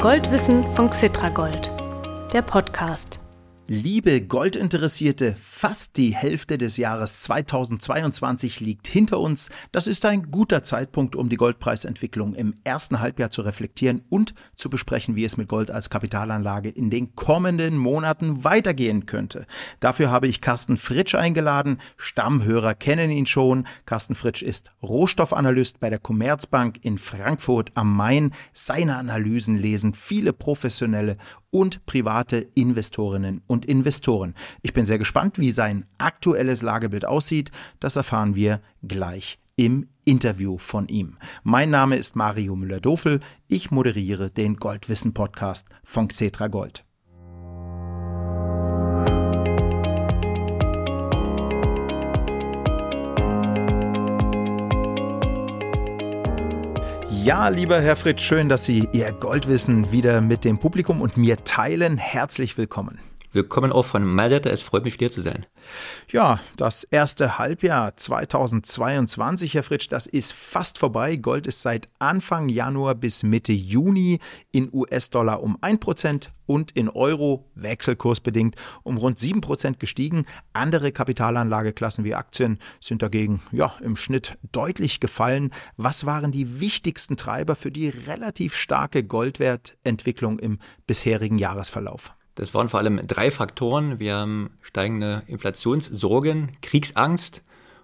Goldwissen von Xitragold, der Podcast. Liebe Goldinteressierte, fast die Hälfte des Jahres 2022 liegt hinter uns. Das ist ein guter Zeitpunkt, um die Goldpreisentwicklung im ersten Halbjahr zu reflektieren und zu besprechen, wie es mit Gold als Kapitalanlage in den kommenden Monaten weitergehen könnte. Dafür habe ich Carsten Fritsch eingeladen. Stammhörer kennen ihn schon. Carsten Fritsch ist Rohstoffanalyst bei der Commerzbank in Frankfurt am Main. Seine Analysen lesen viele professionelle und private Investorinnen und Investoren. Ich bin sehr gespannt, wie sein aktuelles Lagebild aussieht. Das erfahren wir gleich im Interview von ihm. Mein Name ist Mario Müller-Dofel. Ich moderiere den Goldwissen-Podcast von Xetra Gold. Ja, lieber Herr Fritz, schön, dass Sie Ihr Goldwissen wieder mit dem Publikum und mir teilen. Herzlich willkommen. Willkommen auch von meiner. Es freut mich, hier zu sein. Ja, das erste Halbjahr 2022, Herr Fritsch, das ist fast vorbei. Gold ist seit Anfang Januar bis Mitte Juni in US-Dollar um 1% und in Euro wechselkursbedingt um rund 7% gestiegen. Andere Kapitalanlageklassen wie Aktien sind dagegen ja, im Schnitt deutlich gefallen. Was waren die wichtigsten Treiber für die relativ starke Goldwertentwicklung im bisherigen Jahresverlauf? Das waren vor allem drei Faktoren. Wir haben steigende Inflationssorgen, Kriegsangst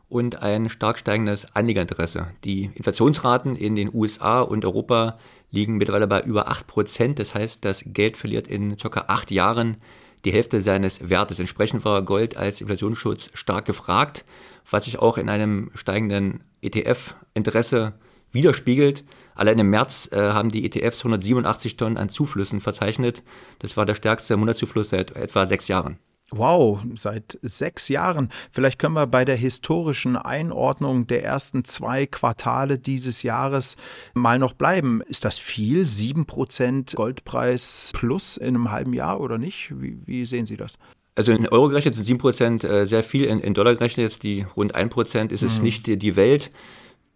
und ein stark steigendes Anlegerinteresse. Die Inflationsraten in den USA und Europa liegen mittlerweile bei über 8 Prozent. Das heißt, das Geld verliert in ca. acht Jahren die Hälfte seines Wertes. Entsprechend war Gold als Inflationsschutz stark gefragt, was sich auch in einem steigenden ETF-Interesse widerspiegelt. Allein im März äh, haben die ETFs 187 Tonnen an Zuflüssen verzeichnet. Das war der stärkste Monatszufluss seit etwa sechs Jahren. Wow, seit sechs Jahren. Vielleicht können wir bei der historischen Einordnung der ersten zwei Quartale dieses Jahres mal noch bleiben. Ist das viel? Sieben Prozent Goldpreis plus in einem halben Jahr oder nicht? Wie, wie sehen Sie das? Also in Euro gerechnet sind 7% äh, sehr viel, in, in, Dollar gerechnet jetzt die rund 1% ist es mhm. nicht die Welt.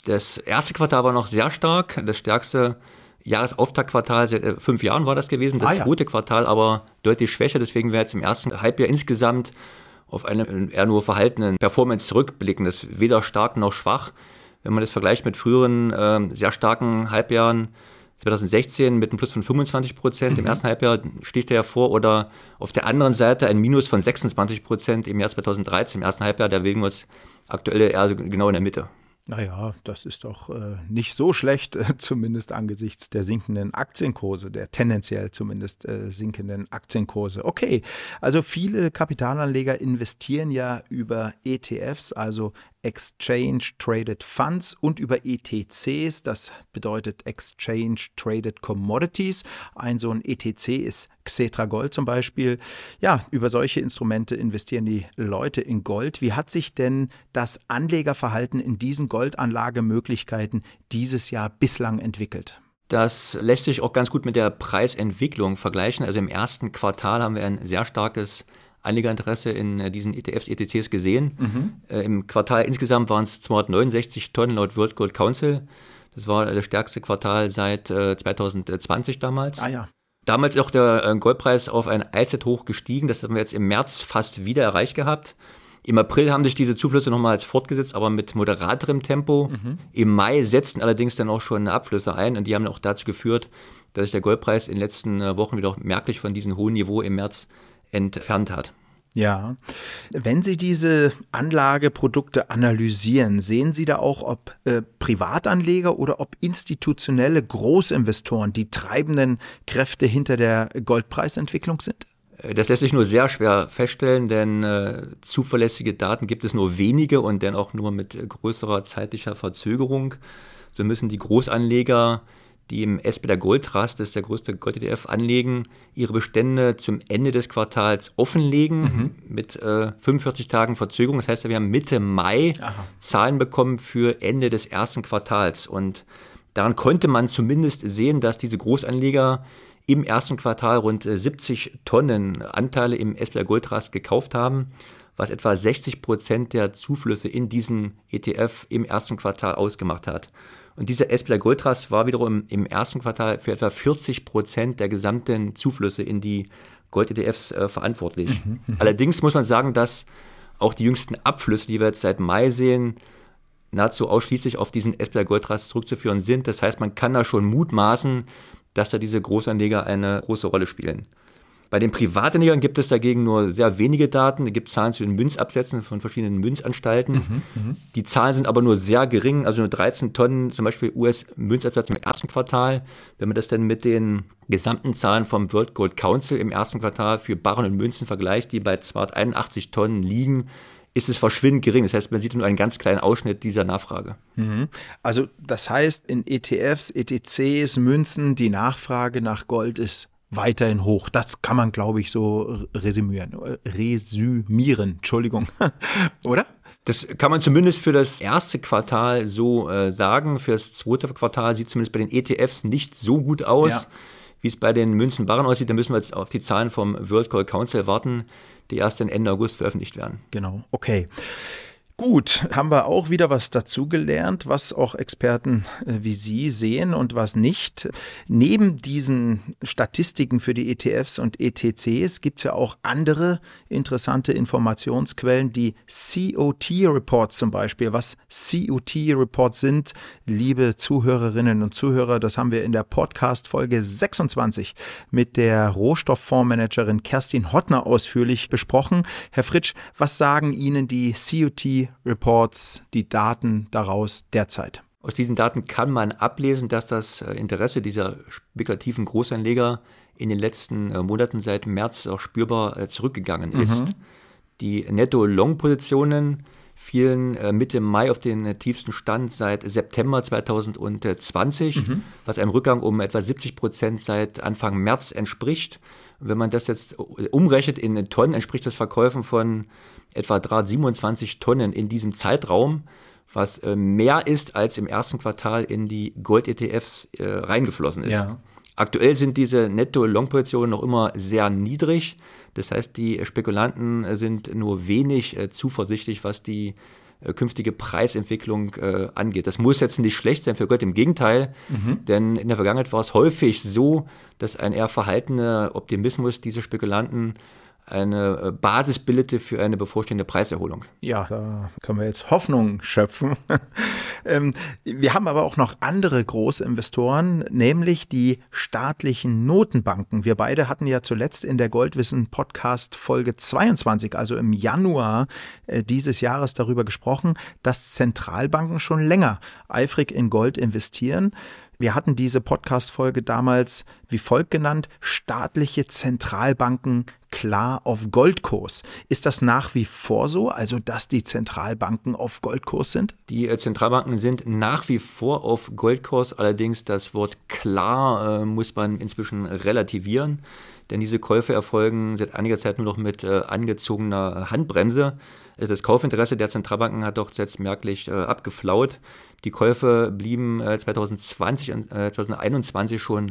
Das erste Quartal war noch sehr stark. Das stärkste Jahresauftaktquartal seit äh, fünf Jahren war das gewesen. Das ah, ja. zweite Quartal aber deutlich schwächer. Deswegen wäre jetzt im ersten Halbjahr insgesamt auf eine eher nur verhaltenen Performance zurückblicken. Das ist weder stark noch schwach. Wenn man das vergleicht mit früheren äh, sehr starken Halbjahren, 2016 mit einem Plus von 25 Prozent mhm. im ersten Halbjahr sticht er hervor oder auf der anderen Seite ein Minus von 26 Prozent im Jahr 2013 im ersten Halbjahr, da bewegen wir uns aktuell eher genau in der Mitte. Naja, das ist doch äh, nicht so schlecht, äh, zumindest angesichts der sinkenden Aktienkurse, der tendenziell zumindest äh, sinkenden Aktienkurse. Okay, also viele Kapitalanleger investieren ja über ETFs, also Exchange Traded Funds und über ETCs, das bedeutet Exchange Traded Commodities. Ein so ein ETC ist Xetra Gold zum Beispiel. Ja, über solche Instrumente investieren die Leute in Gold. Wie hat sich denn das Anlegerverhalten in diesen Goldanlagemöglichkeiten dieses Jahr bislang entwickelt? Das lässt sich auch ganz gut mit der Preisentwicklung vergleichen. Also im ersten Quartal haben wir ein sehr starkes Anlegerinteresse in äh, diesen ETFs, ETCs gesehen. Mhm. Äh, Im Quartal insgesamt waren es 269 Tonnen laut World Gold Council. Das war das stärkste Quartal seit äh, 2020 damals. Ah ja. Damals ist auch der äh, Goldpreis auf ein Allzeithoch gestiegen. Das haben wir jetzt im März fast wieder erreicht gehabt. Im April haben sich diese Zuflüsse nochmals fortgesetzt, aber mit moderaterem Tempo. Mhm. Im Mai setzten allerdings dann auch schon Abflüsse ein und die haben auch dazu geführt, dass sich der Goldpreis in den letzten äh, Wochen wieder merklich von diesem hohen Niveau im März entfernt hat. Ja, wenn Sie diese Anlageprodukte analysieren, sehen Sie da auch, ob äh, Privatanleger oder ob institutionelle Großinvestoren die treibenden Kräfte hinter der Goldpreisentwicklung sind? Äh, das lässt sich nur sehr schwer feststellen, denn äh, zuverlässige Daten gibt es nur wenige und dann auch nur mit größerer zeitlicher Verzögerung. So müssen die Großanleger die im SBR Gold Trust, das ist der größte Gold-ETF, anlegen, ihre Bestände zum Ende des Quartals offenlegen mhm. mit äh, 45 Tagen Verzögerung. Das heißt, wir haben Mitte Mai Aha. Zahlen bekommen für Ende des ersten Quartals. Und daran konnte man zumindest sehen, dass diese Großanleger im ersten Quartal rund 70 äh, Tonnen Anteile im SBR Gold Trust gekauft haben, was etwa 60 Prozent der Zuflüsse in diesen ETF im ersten Quartal ausgemacht hat. Und dieser Trust war wiederum im, ersten Quartal für etwa 40 Prozent der gesamten Zuflüsse in die Gold-ETFs äh, verantwortlich. Mhm, mhm, Allerdings muss man sagen, dass auch die jüngsten Abflüsse, die wir jetzt seit Mai sehen, nahezu ausschließlich auf diesen Trust zurückzuführen sind. Das heißt, man kann da schon mutmaßen, dass da diese Großanleger eine große Rolle spielen. Bei den Privatanlegern gibt es dagegen nur sehr wenige Daten. Es gibt Zahlen zu den Münzabsätzen von verschiedenen Münzanstalten. Mhm, mhm, die Zahlen sind aber nur sehr gering, also nur 13 Tonnen, zum Beispiel US-Münzabsatz im ersten Quartal. Wenn man das dann mit den gesamten Zahlen vom World Gold Council im ersten Quartal für Barren und Münzen vergleicht, die bei 281 Tonnen liegen, ist es verschwindend gering. Das heißt, man sieht nur einen ganz kleinen Ausschnitt dieser Nachfrage. Mhm. Also das heißt, in ETFs, ETCs, Münzen, die Nachfrage nach Gold ist weiterhin hoch. Das kann man, glaube ich, so resümieren. Resümieren, Entschuldigung. Oder? Das kann man zumindest für das erste Quartal so äh, sagen. Für das zweite Quartal sieht zumindest bei den ETFs nicht so gut aus, ja. wie es bei den Münzenbarren aussieht. Da müssen wir jetzt auf die Zahlen vom World Call Council warten, die erst Ende August veröffentlicht werden. Genau, okay. Gut, haben wir auch wieder was dazugelernt, was auch Experten äh, wie Sie sehen und was nicht. Neben diesen Statistiken für die ETFs und ETCs gibt es ja auch andere interessante Informationsquellen, die COT-Reports zum Beispiel. Was COT-Reports sind, liebe Zuhörerinnen und Zuhörer, das haben wir in der Podcast-Folge 26 mit der Rohstofffondsmanagerin Kerstin Hottner ausführlich besprochen. Herr Fritsch, was sagen Ihnen die COT Reports, die Daten daraus derzeit? Aus diesen Daten kann man ablesen, dass das äh, Interesse dieser spekulativen Großanleger in den letzten äh, Monaten seit März auch spürbar äh, zurückgegangen ist. Mhm. Die Netto-Long-Positionen fielen Mitte Mai auf den tiefsten Stand seit September 2020, mhm. was einem Rückgang um etwa 70 Prozent seit Anfang März entspricht. Wenn man das jetzt umrechnet in Tonnen, entspricht das Verkäufen von etwa 327 Tonnen in diesem Zeitraum, was äh, mehr ist, als im ersten Quartal in die Gold-ETFs äh, reingeflossen ist. Ja. Aktuell sind diese Netto-Long-Positionen noch immer sehr niedrig. Das heißt, die Spekulanten sind nur wenig äh, zuversichtlich, was die äh, künftige Preisentwicklung äh, angeht. Das muss jetzt nicht schlecht sein für Gold, im Gegenteil, mhm. denn in der Vergangenheit war es häufig so, dass ein eher verhaltener Optimismus diese Spekulanten eine äh, Basis bildete für eine bevorstehende Preiserholung. Ja, da können wir jetzt Hoffnung schöpfen. Ähm, wir haben aber auch noch andere große Investoren, nämlich die staatlichen Notenbanken. Wir beide hatten ja zuletzt in der Goldwissen Podcast Folge 22, also im Januar äh, dieses Jahres darüber gesprochen, dass Zentralbanken schon länger eifrig in Gold investieren. Wir hatten diese Podcast-Folge damals wie folgt genannt: staatliche Zentralbanken klar auf Goldkurs. Ist das nach wie vor so, also dass die Zentralbanken auf Goldkurs sind? Die äh, Zentralbanken sind nach wie vor auf Goldkurs, allerdings das Wort klar äh, muss man inzwischen relativieren, denn diese Käufe erfolgen seit einiger Zeit nur noch mit äh, angezogener Handbremse. Also das Kaufinteresse der Zentralbanken hat doch jetzt merklich äh, abgeflaut. Die Käufe blieben 2020 und 2021 schon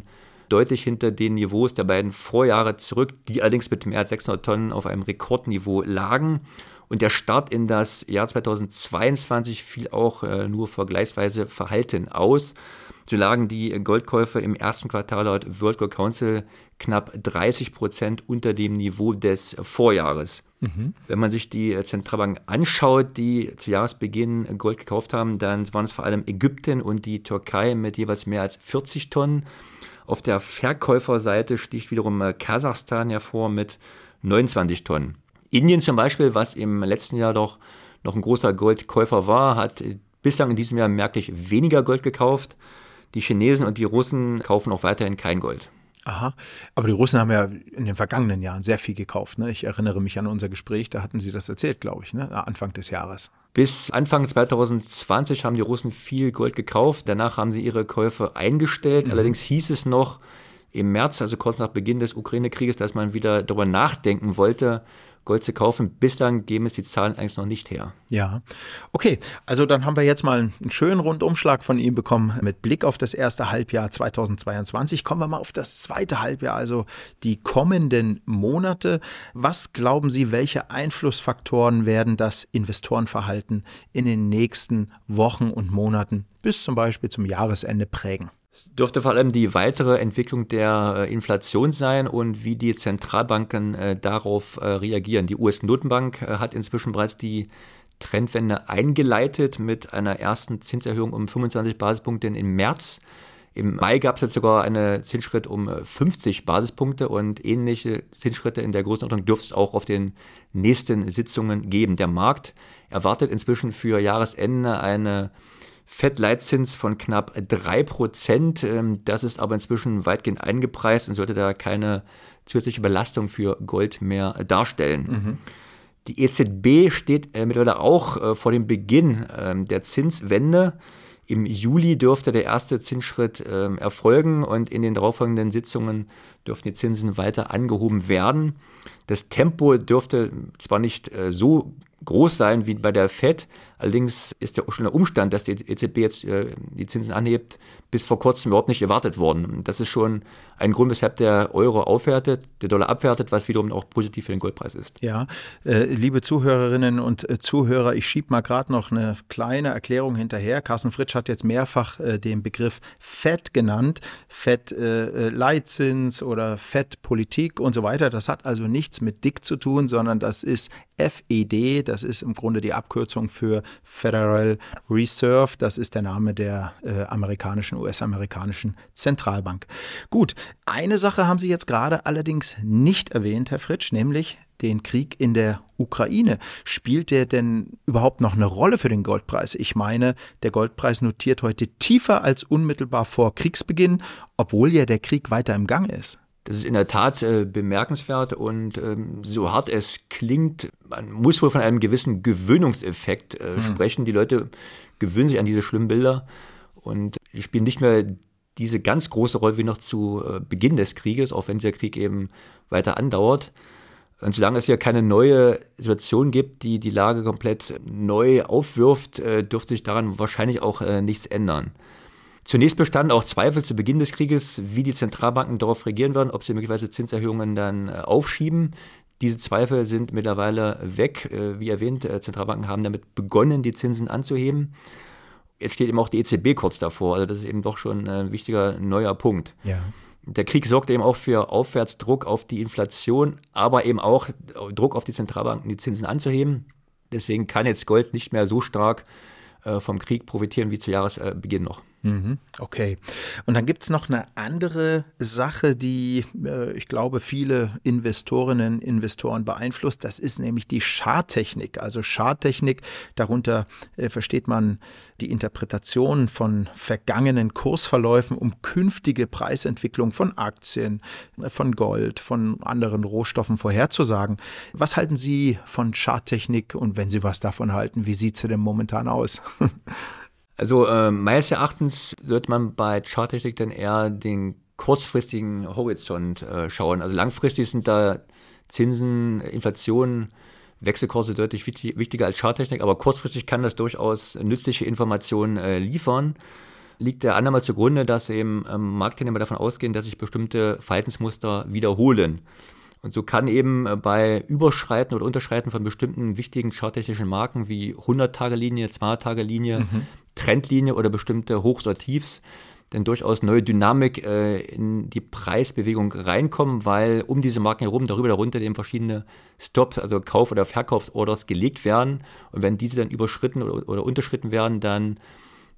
deutlich hinter den Niveaus der beiden Vorjahre zurück, die allerdings mit mehr als 600 Tonnen auf einem Rekordniveau lagen. Und der Start in das Jahr 2022 fiel auch äh, nur vergleichsweise verhalten aus. So lagen die Goldkäufe im ersten Quartal laut World Gold Council knapp 30 Prozent unter dem Niveau des Vorjahres. Mhm. Wenn man sich die Zentralbanken anschaut, die zu Jahresbeginn Gold gekauft haben, dann waren es vor allem Ägypten und die Türkei mit jeweils mehr als 40 Tonnen. Auf der Verkäuferseite sticht wiederum äh, Kasachstan hervor mit 29 Tonnen. Indien zum Beispiel, was im letzten Jahr doch noch ein großer Goldkäufer war, hat bislang in diesem Jahr merklich weniger Gold gekauft. Die Chinesen und die Russen kaufen auch weiterhin kein Gold. Aha, aber die Russen haben ja in den vergangenen Jahren sehr viel gekauft. Ne? Ich erinnere mich an unser Gespräch, da hatten sie das erzählt, glaube ich, ne? Anfang des Jahres. Bis Anfang 2020 haben die Russen viel Gold gekauft. Danach haben sie ihre Käufe eingestellt. Mhm. Allerdings hieß es noch im März, also kurz nach Beginn des Ukraine-Krieges, dass man wieder darüber nachdenken wollte, Gold zu kaufen. Bislang geben es die Zahlen eigentlich noch nicht her. Ja, okay. Also dann haben wir jetzt mal einen schönen Rundumschlag von ihm bekommen mit Blick auf das erste Halbjahr 2022. Kommen wir mal auf das zweite Halbjahr, also die kommenden Monate. Was glauben Sie, welche Einflussfaktoren werden das Investorenverhalten in den nächsten Wochen und Monaten bis zum Beispiel zum Jahresende prägen? Es dürfte vor allem die weitere Entwicklung der äh, Inflation sein und wie die Zentralbanken äh, darauf äh, reagieren. Die US-Notenbank hat inzwischen bereits die Trendwende eingeleitet mit einer ersten Zinserhöhung um 25 Basispunkte im März. Im Mai gab es jetzt sogar einen Zinsschritt um 50 äh, Basispunkte und ähnliche Zinsschritte in der Größenordnung dürfte es auch auf den nächsten Sitzungen geben. Der Markt erwartet inzwischen für Jahresende eine Fettleitzins von knapp 3%. Ähm, das ist aber inzwischen weitgehend eingepreist und sollte da keine zusätzliche Belastung für Gold mehr darstellen. Mhm. Die EZB steht äh, mittlerweile auch äh, vor dem Beginn ähm, der Zinswende. Im Juli dürfte der erste Zinsschritt äh, erfolgen und in den darauffolgenden Sitzungen dürften die Zinsen weiter angehoben werden. Das Tempo dürfte zwar nicht äh, so groß sein wie bei der FED. Allerdings ist der schon der Umstand, dass die EZB jetzt äh, die Zinsen anhebt, bis vor kurzem überhaupt nicht erwartet worden. Das ist schon ein Grund, weshalb der Euro aufwertet, der Dollar abwertet, was wiederum auch positiv für den Goldpreis ist. Ja, äh, liebe Zuhörerinnen und äh, Zuhörer, ich schiebe mal gerade noch eine kleine Erklärung hinterher. Carsten Fritsch hat jetzt mehrfach äh, den Begriff FED genannt, FED-Leitzins äh, oder FED-Politik und so weiter. Das hat also nichts mit dick zu tun, sondern das ist FED, das ist im Grunde die Abkürzung für Federal Reserve, das ist der Name der äh, amerikanischen, US-amerikanischen Zentralbank. Gut, eine Sache haben Sie jetzt gerade allerdings nicht erwähnt, Herr Fritsch, nämlich den Krieg in der Ukraine. Spielt der denn überhaupt noch eine Rolle für den Goldpreis? Ich meine, der Goldpreis notiert heute tiefer als unmittelbar vor Kriegsbeginn, obwohl ja der Krieg weiter im Gang ist. Das ist in der Tat äh, bemerkenswert und ähm, so hart es klingt, man muss wohl von einem gewissen Gewöhnungseffekt äh, hm. sprechen. Die Leute gewöhnen sich an diese schlimmen Bilder und spielen nicht mehr diese ganz große Rolle wie noch zu äh, Beginn des Krieges, auch wenn dieser Krieg eben weiter andauert. Und solange es hier keine neue Situation gibt, die die Lage komplett neu aufwirft, äh, dürfte sich daran wahrscheinlich auch äh, nichts ändern. Zunächst bestanden auch Zweifel zu Beginn des Krieges, wie die Zentralbanken darauf reagieren werden, ob sie möglicherweise Zinserhöhungen dann äh, aufschieben. Diese Zweifel sind mittlerweile weg. Äh, wie erwähnt, äh, Zentralbanken haben damit begonnen, die Zinsen anzuheben. Jetzt steht eben auch die EZB kurz davor. Also das ist eben doch schon ein wichtiger neuer Punkt. Ja. Der Krieg sorgt eben auch für Aufwärtsdruck auf die Inflation, aber eben auch Druck auf die Zentralbanken, die Zinsen anzuheben. Deswegen kann jetzt Gold nicht mehr so stark vom Krieg profitieren wie zu Jahresbeginn noch. Mhm, okay. Und dann gibt es noch eine andere Sache, die äh, ich glaube viele Investorinnen und Investoren beeinflusst. Das ist nämlich die Charttechnik. Also Charttechnik, darunter äh, versteht man die Interpretation von vergangenen Kursverläufen, um künftige Preisentwicklung von Aktien, äh, von Gold, von anderen Rohstoffen vorherzusagen. Was halten Sie von Charttechnik und wenn Sie was davon halten, wie sieht sie denn momentan aus? Also äh, meines Erachtens sollte man bei Charttechnik dann eher den kurzfristigen Horizont äh, schauen. Also langfristig sind da Zinsen, Inflation, Wechselkurse deutlich wichtig, wichtiger als Charttechnik, aber kurzfristig kann das durchaus nützliche Informationen äh, liefern. Liegt der Annahme zugrunde, dass eben ähm, Marktteilnehmer davon ausgehen, dass sich bestimmte Verhaltensmuster wiederholen. Und so kann eben äh, bei Überschreiten oder Unterschreiten von bestimmten wichtigen charttechnischen Marken wie 100-Tage-Linie, 200-Tage-Linie, mhm. Trendlinie oder bestimmte Hochs oder Tiefs dann durchaus neue Dynamik äh, in die Preisbewegung reinkommen, weil um diese Marken herum, darüber, darunter eben verschiedene Stops, also Kauf- oder Verkaufsorders gelegt werden. Und wenn diese dann überschritten oder, oder unterschritten werden, dann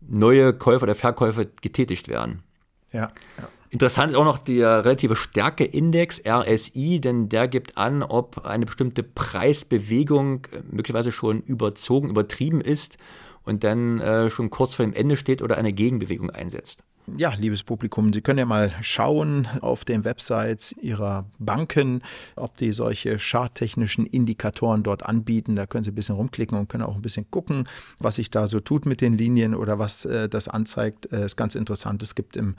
neue Käufe oder Verkäufe getätigt werden. Ja, ja. Interessant ist auch noch der relative Stärkeindex RSI, denn der gibt an, ob eine bestimmte Preisbewegung äh, möglicherweise schon überzogen, übertrieben ist und dann äh, schon kurz vor dem Ende steht oder eine Gegenbewegung einsetzt. Ja, liebes Publikum, Sie können ja mal schauen auf den Websites Ihrer Banken, ob die solche charttechnischen Indikatoren dort anbieten. Da können Sie ein bisschen rumklicken und können auch ein bisschen gucken, was sich da so tut mit den Linien oder was äh, das anzeigt. Äh, ist ganz interessant. Es gibt im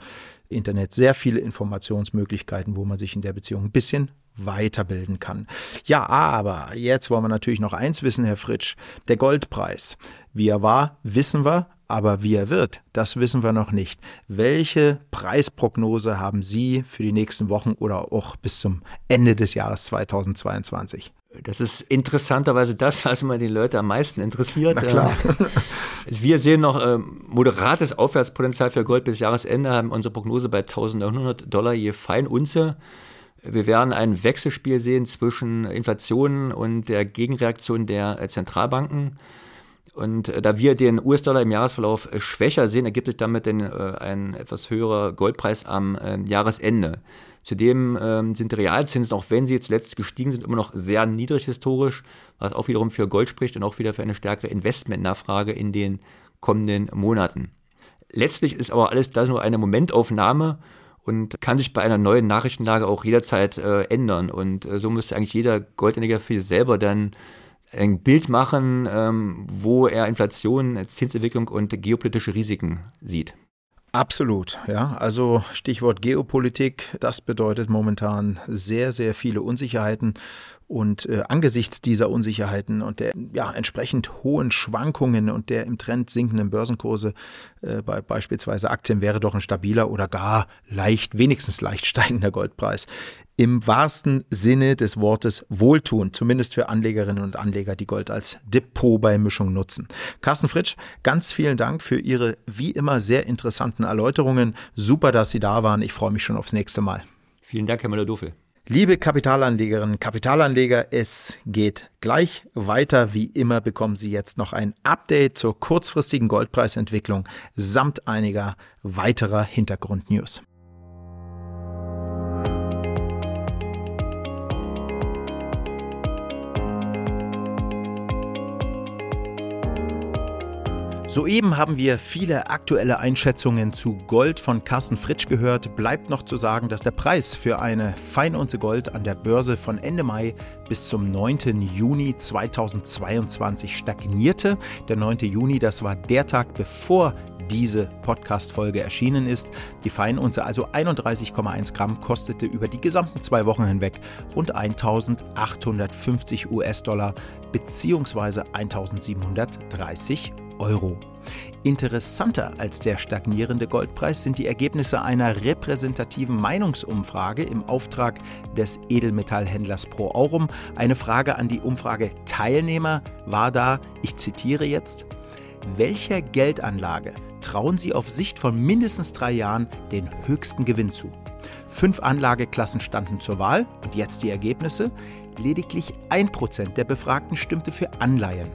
Internet sehr viele Informationsmöglichkeiten, wo man sich in der Beziehung ein bisschen weiterbilden kann. Ja, aber jetzt wollen wir natürlich noch eins wissen, Herr Fritsch. Der Goldpreis. Wie er war, wissen wir, aber wie er wird, das wissen wir noch nicht. Welche Preisprognose haben Sie für die nächsten Wochen oder auch bis zum Ende des Jahres 2022? Das ist interessanterweise das, was immer die Leute am meisten interessiert. Na klar. Ähm, wir sehen noch äh, moderates Aufwärtspotenzial für Gold bis Jahresende, haben unsere Prognose bei 1900 Dollar je Feinunze. Wir werden ein Wechselspiel sehen zwischen Inflation und der Gegenreaktion der äh, Zentralbanken. Und äh, da wir den US-Dollar im Jahresverlauf äh, schwächer sehen, ergibt sich damit äh, ein etwas höherer Goldpreis am äh, Jahresende. Zudem ähm, sind die Realzinsen, auch wenn sie zuletzt gestiegen sind, immer noch sehr niedrig historisch, was auch wiederum für Gold spricht und auch wieder für eine stärkere Investmentnachfrage in den kommenden Monaten. Letztlich ist aber alles das nur eine Momentaufnahme und kann sich bei einer neuen Nachrichtenlage auch jederzeit äh, ändern. Und äh, so müsste eigentlich jeder Goldanleger für sich selber dann ein Bild machen, ähm, wo er Inflation, Zinsentwicklung und geopolitische Risiken sieht. Absolut, ja. Also Stichwort Geopolitik, das bedeutet momentan sehr, sehr viele Unsicherheiten. Und äh, angesichts dieser Unsicherheiten und der ja, entsprechend hohen Schwankungen und der im Trend sinkenden Börsenkurse äh, bei beispielsweise Aktien wäre doch ein stabiler oder gar leicht, wenigstens leicht steigender Goldpreis im wahrsten Sinne des Wortes wohltun, zumindest für Anlegerinnen und Anleger, die Gold als Depotbeimischung nutzen. Carsten Fritsch, ganz vielen Dank für Ihre wie immer sehr interessanten Erläuterungen. Super, dass Sie da waren. Ich freue mich schon aufs nächste Mal. Vielen Dank, Herr Müller-Dofel. Liebe Kapitalanlegerinnen, Kapitalanleger, es geht gleich weiter. Wie immer bekommen Sie jetzt noch ein Update zur kurzfristigen Goldpreisentwicklung samt einiger weiterer Hintergrundnews. Soeben haben wir viele aktuelle Einschätzungen zu Gold von Carsten Fritsch gehört. Bleibt noch zu sagen, dass der Preis für eine Feinunze Gold an der Börse von Ende Mai bis zum 9. Juni 2022 stagnierte. Der 9. Juni, das war der Tag, bevor diese Podcast-Folge erschienen ist. Die Feinunze, also 31,1 Gramm, kostete über die gesamten zwei Wochen hinweg rund 1850 US-Dollar bzw. 1730 Euro. Interessanter als der stagnierende Goldpreis sind die Ergebnisse einer repräsentativen Meinungsumfrage im Auftrag des Edelmetallhändlers Pro Aurum. Eine Frage an die Umfrageteilnehmer war da, ich zitiere jetzt, welcher Geldanlage trauen Sie auf Sicht von mindestens drei Jahren den höchsten Gewinn zu? Fünf Anlageklassen standen zur Wahl und jetzt die Ergebnisse. Lediglich 1% der Befragten stimmte für Anleihen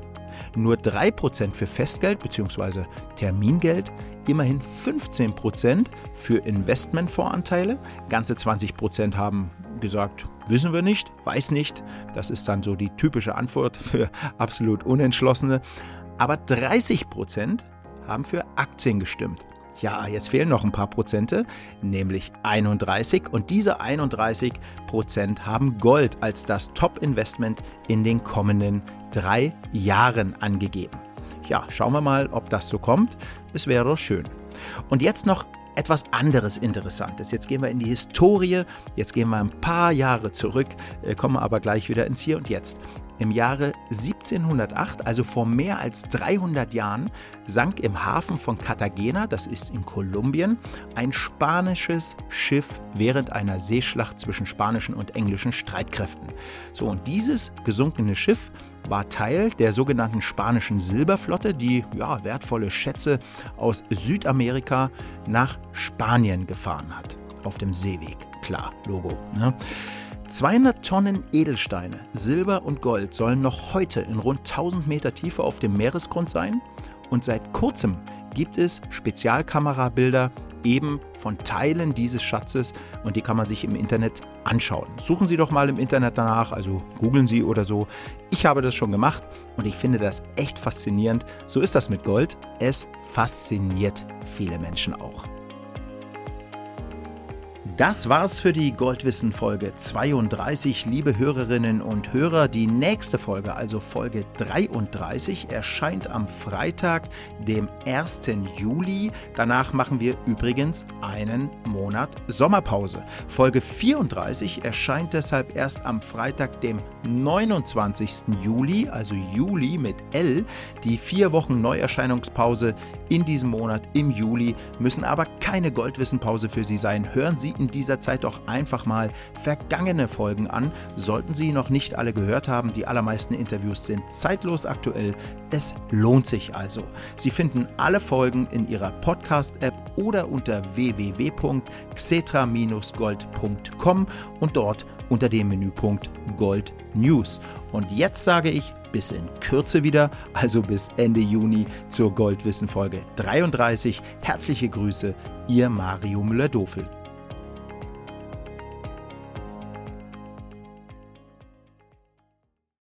nur 3% für Festgeld bzw. Termingeld, immerhin 15% für Investmentvoranteile, ganze 20% haben gesagt, wissen wir nicht, weiß nicht. Das ist dann so die typische Antwort für absolut Unentschlossene. Aber 30% haben für Aktien gestimmt. Ja, jetzt fehlen noch ein paar Prozente, nämlich 31. Und diese 31 Prozent haben Gold als das Top-Investment in den kommenden drei Jahren angegeben. Ja, schauen wir mal, ob das so kommt. Es wäre doch schön. Und jetzt noch etwas anderes Interessantes. Jetzt gehen wir in die Historie, jetzt gehen wir ein paar Jahre zurück, äh, kommen aber gleich wieder ins Hier und Jetzt. Im Jahre 1708, also vor mehr als 300 Jahren, sank im Hafen von Cartagena, das ist in Kolumbien, ein spanisches Schiff während einer Seeschlacht zwischen spanischen und englischen Streitkräften. So, und dieses gesunkene Schiff war Teil der sogenannten spanischen Silberflotte, die ja, wertvolle Schätze aus Südamerika nach Spanien gefahren hat. Auf dem Seeweg, klar, Logo. Ne? 200 Tonnen Edelsteine, Silber und Gold sollen noch heute in rund 1000 Meter Tiefe auf dem Meeresgrund sein und seit kurzem gibt es Spezialkamerabilder eben von Teilen dieses Schatzes und die kann man sich im Internet anschauen. Suchen Sie doch mal im Internet danach, also googeln Sie oder so. Ich habe das schon gemacht und ich finde das echt faszinierend. So ist das mit Gold. Es fasziniert viele Menschen auch. Das war's für die Goldwissen Folge 32, liebe Hörerinnen und Hörer. Die nächste Folge, also Folge 33, erscheint am Freitag, dem 1. Juli. Danach machen wir übrigens einen Monat Sommerpause. Folge 34 erscheint deshalb erst am Freitag, dem 29. Juli, also Juli mit L. Die vier Wochen Neuerscheinungspause in diesem Monat im Juli müssen aber keine Goldwissenpause für Sie sein. Hören Sie in in dieser Zeit doch einfach mal vergangene Folgen an. Sollten Sie noch nicht alle gehört haben, die allermeisten Interviews sind zeitlos aktuell. Es lohnt sich also. Sie finden alle Folgen in Ihrer Podcast-App oder unter www.xetra-gold.com und dort unter dem Menüpunkt Gold News. Und jetzt sage ich bis in Kürze wieder, also bis Ende Juni zur Goldwissen Folge 33. Herzliche Grüße, Ihr Mario Müller-Dofel.